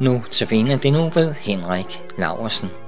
Nu tabiner det nu ved Henrik Laversen.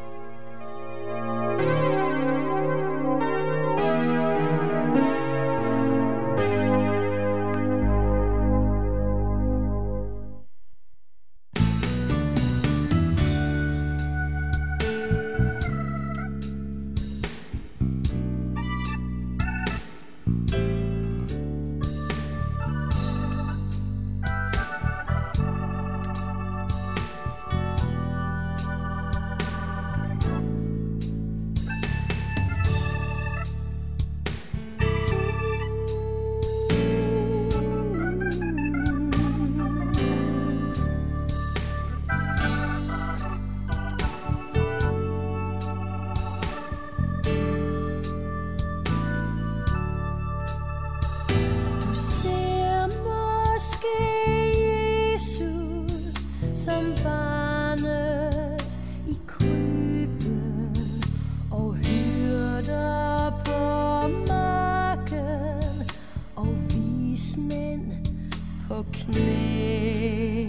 På knæ.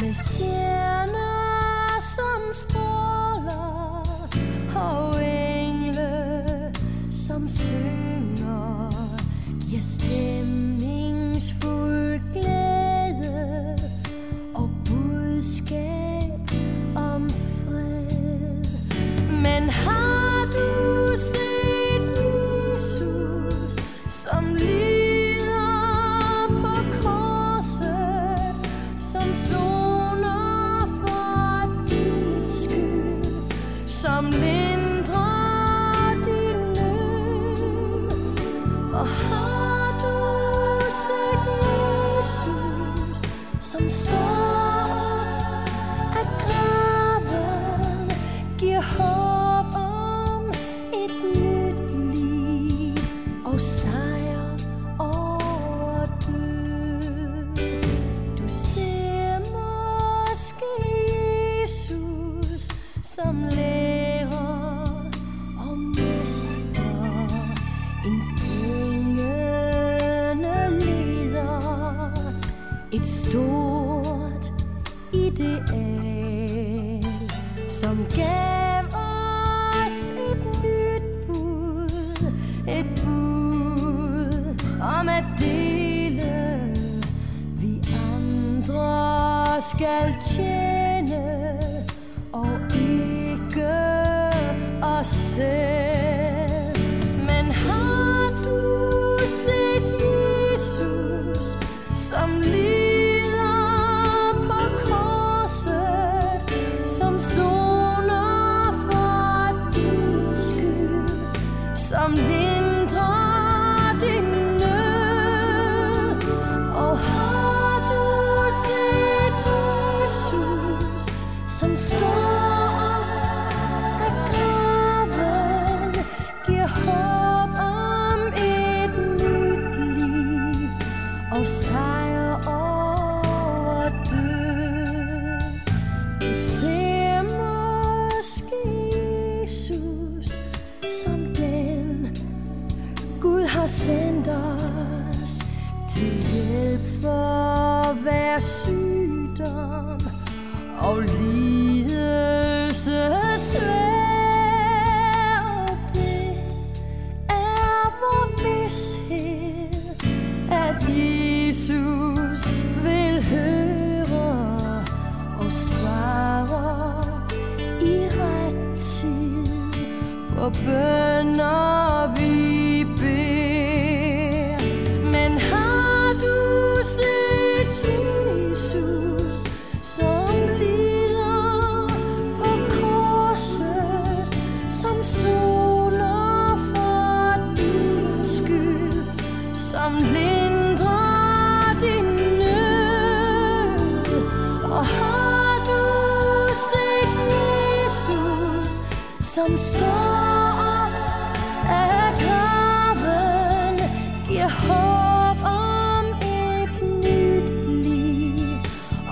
Med stjerner som stråler og engle som synger. Giver stemningsfuld ideal, som gav os et nyt bud, et bud om at dele, vi andre skal tjene, og ikke os selv. sendt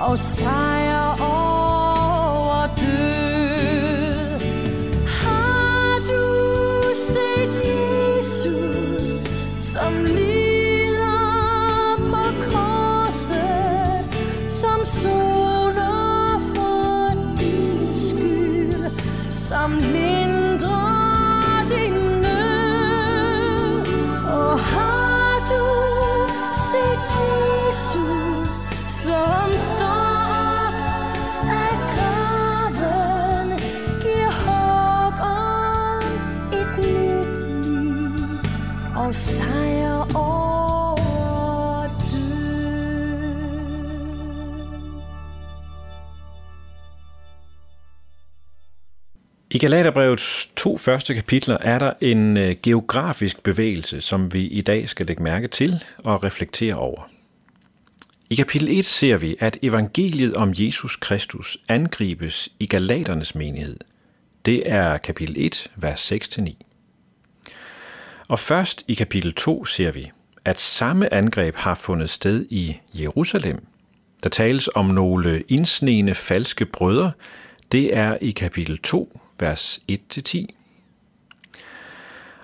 og sejr over død. Har du set Jesus, som lider på korset, som soner for din skyld, som lindrer din nød? Og har du set Jesus, som I Galaterbrevets to første kapitler er der en øh, geografisk bevægelse, som vi i dag skal lægge mærke til og reflektere over. I kapitel 1 ser vi, at evangeliet om Jesus Kristus angribes i Galaternes menighed. Det er kapitel 1, vers 6-9. Og først i kapitel 2 ser vi, at samme angreb har fundet sted i Jerusalem. Der tales om nogle indsnene falske brødre. Det er i kapitel 2, vers 1-10.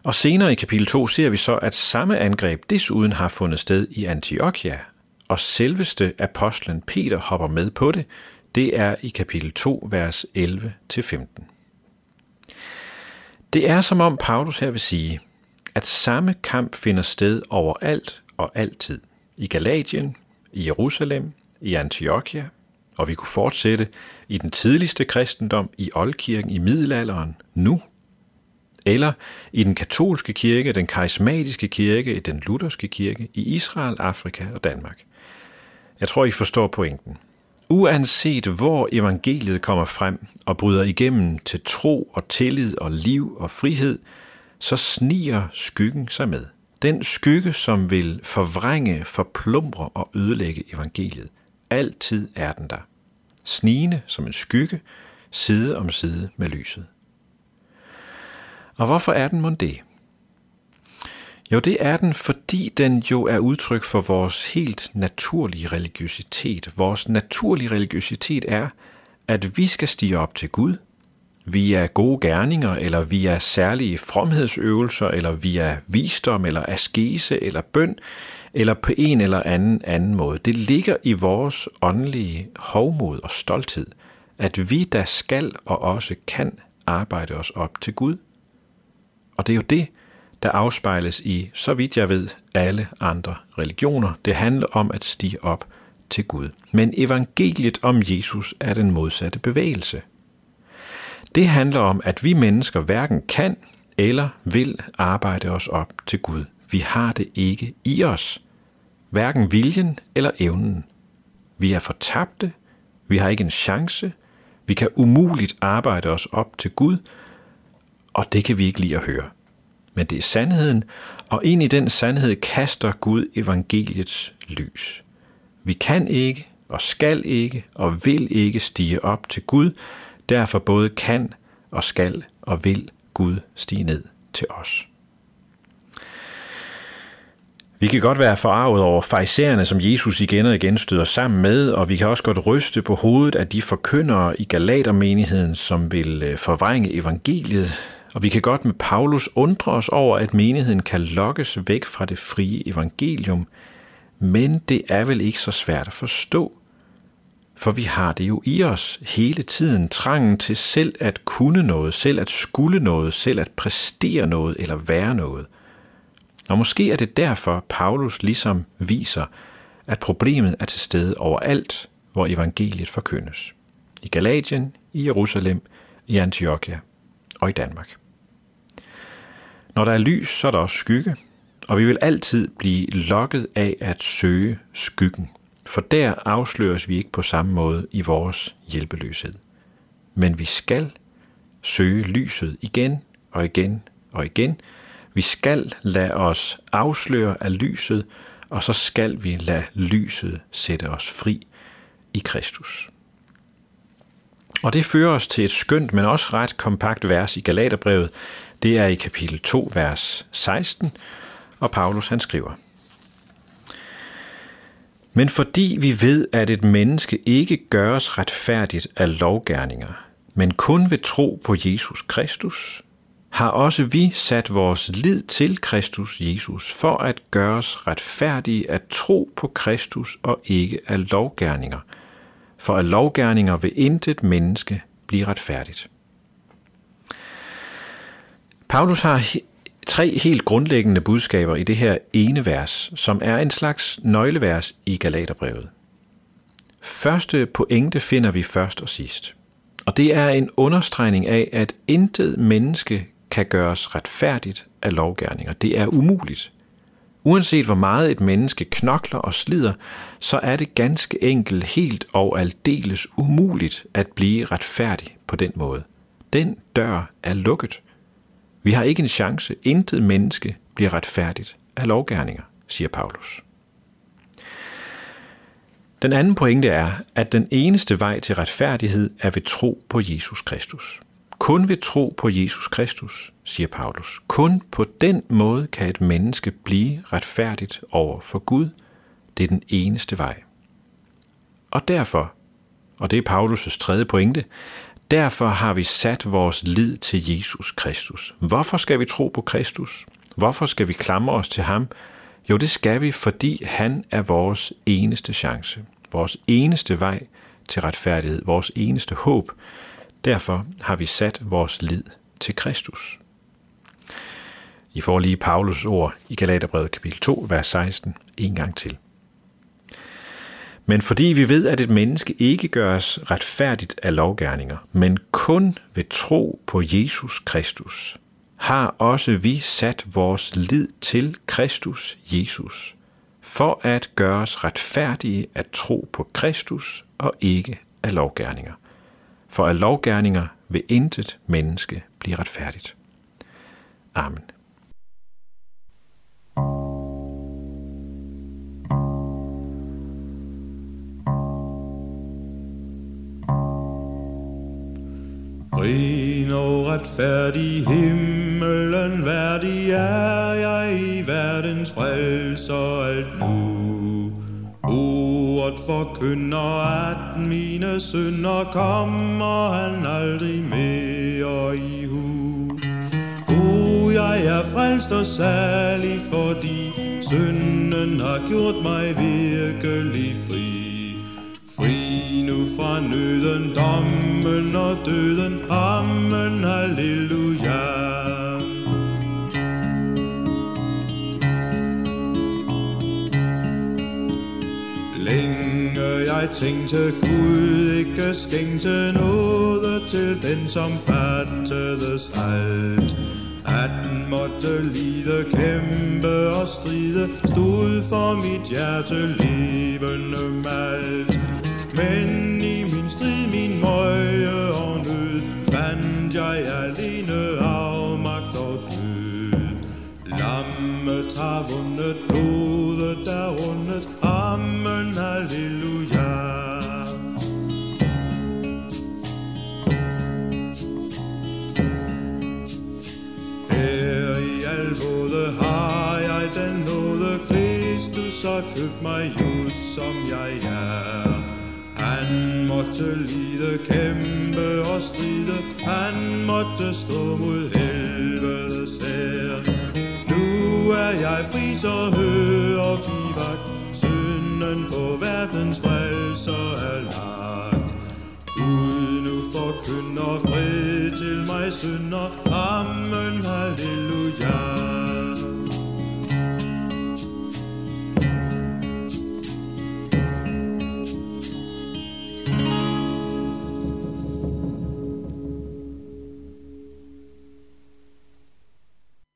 Og senere i kapitel 2 ser vi så, at samme angreb desuden har fundet sted i Antiochia, og selveste apostlen Peter hopper med på det. Det er i kapitel 2, vers 11-15. Det er som om Paulus her vil sige, at samme kamp finder sted overalt og altid. I Galatien, i Jerusalem, i Antiochia, og vi kunne fortsætte i den tidligste kristendom, i oldkirken i middelalderen, nu, eller i den katolske kirke, den karismatiske kirke, i den lutherske kirke, i Israel, Afrika og Danmark. Jeg tror, I forstår pointen. Uanset hvor evangeliet kommer frem og bryder igennem til tro og tillid og liv og frihed, så sniger skyggen sig med. Den skygge, som vil forvrænge, forplumre og ødelægge evangeliet. Altid er den der. Snigende som en skygge, side om side med lyset. Og hvorfor er den mon det? Jo, det er den, fordi den jo er udtryk for vores helt naturlige religiøsitet. Vores naturlige religiøsitet er, at vi skal stige op til Gud via gode gerninger, eller via særlige fromhedsøvelser, eller via visdom, eller askese, eller bøn, eller på en eller anden anden måde. Det ligger i vores åndelige hovmod og stolthed, at vi der skal og også kan arbejde os op til Gud. Og det er jo det, der afspejles i, så vidt jeg ved, alle andre religioner. Det handler om at stige op til Gud. Men evangeliet om Jesus er den modsatte bevægelse. Det handler om, at vi mennesker hverken kan eller vil arbejde os op til Gud. Vi har det ikke i os. Hverken viljen eller evnen. Vi er fortabte. Vi har ikke en chance. Vi kan umuligt arbejde os op til Gud, og det kan vi ikke lide at høre. Men det er sandheden, og ind i den sandhed kaster Gud evangeliets lys. Vi kan ikke og skal ikke og vil ikke stige op til Gud, derfor både kan og skal og vil Gud stige ned til os. Vi kan godt være forarvet over fejserne, som Jesus igen og igen støder sammen med, og vi kan også godt ryste på hovedet af de forkyndere i Galatermenigheden, som vil øh, forvrænge evangeliet, og vi kan godt med Paulus undre os over, at menigheden kan lokkes væk fra det frie evangelium, men det er vel ikke så svært at forstå, for vi har det jo i os hele tiden, trangen til selv at kunne noget, selv at skulle noget, selv at præstere noget eller være noget. Og måske er det derfor, Paulus ligesom viser, at problemet er til stede overalt, hvor evangeliet forkyndes. I Galatien, i Jerusalem, i Antiochia og i Danmark. Når der er lys, så er der også skygge, og vi vil altid blive lokket af at søge skyggen, for der afsløres vi ikke på samme måde i vores hjælpeløshed. Men vi skal søge lyset igen og igen og igen. Vi skal lade os afsløre af lyset, og så skal vi lade lyset sætte os fri i Kristus. Og det fører os til et skønt, men også ret kompakt vers i Galaterbrevet. Det er i kapitel 2, vers 16, og Paulus han skriver, men fordi vi ved, at et menneske ikke gøres retfærdigt af lovgærninger, men kun ved tro på Jesus Kristus, har også vi sat vores lid til Kristus Jesus for at gøres retfærdige at tro på Kristus og ikke af lovgærninger – for af lovgærninger vil intet menneske blive retfærdigt. Paulus har tre helt grundlæggende budskaber i det her ene vers, som er en slags nøglevers i Galaterbrevet. Første pointe finder vi først og sidst. Og det er en understregning af, at intet menneske kan gøres retfærdigt af lovgærninger. Det er umuligt. Uanset hvor meget et menneske knokler og slider, så er det ganske enkelt helt og aldeles umuligt at blive retfærdig på den måde. Den dør er lukket. Vi har ikke en chance. Intet menneske bliver retfærdigt af lovgærninger, siger Paulus. Den anden pointe er, at den eneste vej til retfærdighed er ved tro på Jesus Kristus. Kun ved tro på Jesus Kristus, siger Paulus. Kun på den måde kan et menneske blive retfærdigt over for Gud. Det er den eneste vej. Og derfor, og det er Paulus' tredje pointe, derfor har vi sat vores lid til Jesus Kristus. Hvorfor skal vi tro på Kristus? Hvorfor skal vi klamre os til ham? Jo, det skal vi, fordi han er vores eneste chance. Vores eneste vej til retfærdighed. Vores eneste håb. Derfor har vi sat vores lid til Kristus. I får lige Paulus ord i Galaterbrevet kapitel 2, vers 16, en gang til. Men fordi vi ved, at et menneske ikke gøres retfærdigt af lovgærninger, men kun ved tro på Jesus Kristus, har også vi sat vores lid til Kristus Jesus, for at gøres retfærdige at tro på Kristus og ikke af lovgærninger. For af lovgærninger vil intet menneske blive retfærdigt. Amen. Ren og retfærdig himmelen værdig er jeg i verdens frelser alt nu. Ordet forkynder, at mine synder kommer han aldrig mere i hu. O, jeg er frelst og særlig, fordi synden har gjort mig virkelig fri. Fri nu fra nøden, dommen og døden, amen, halleluja. Længe jeg tænkte Gud ikke skænkte noget til den, som fattedes alt. At måtte lide, kæmpe og stride, stod for mit hjerte levende malt. Men i min strid, min møje og nød, fandt jeg alene afmagt og død. Lammet har vundet, blod. Måtte lide, kæmpe og stride, han måtte stå mod helvedes her. Nu er jeg fri, så hører vi vagt, synden på verdens frelser er lagt. Gud nu forkynder fred til mig synder,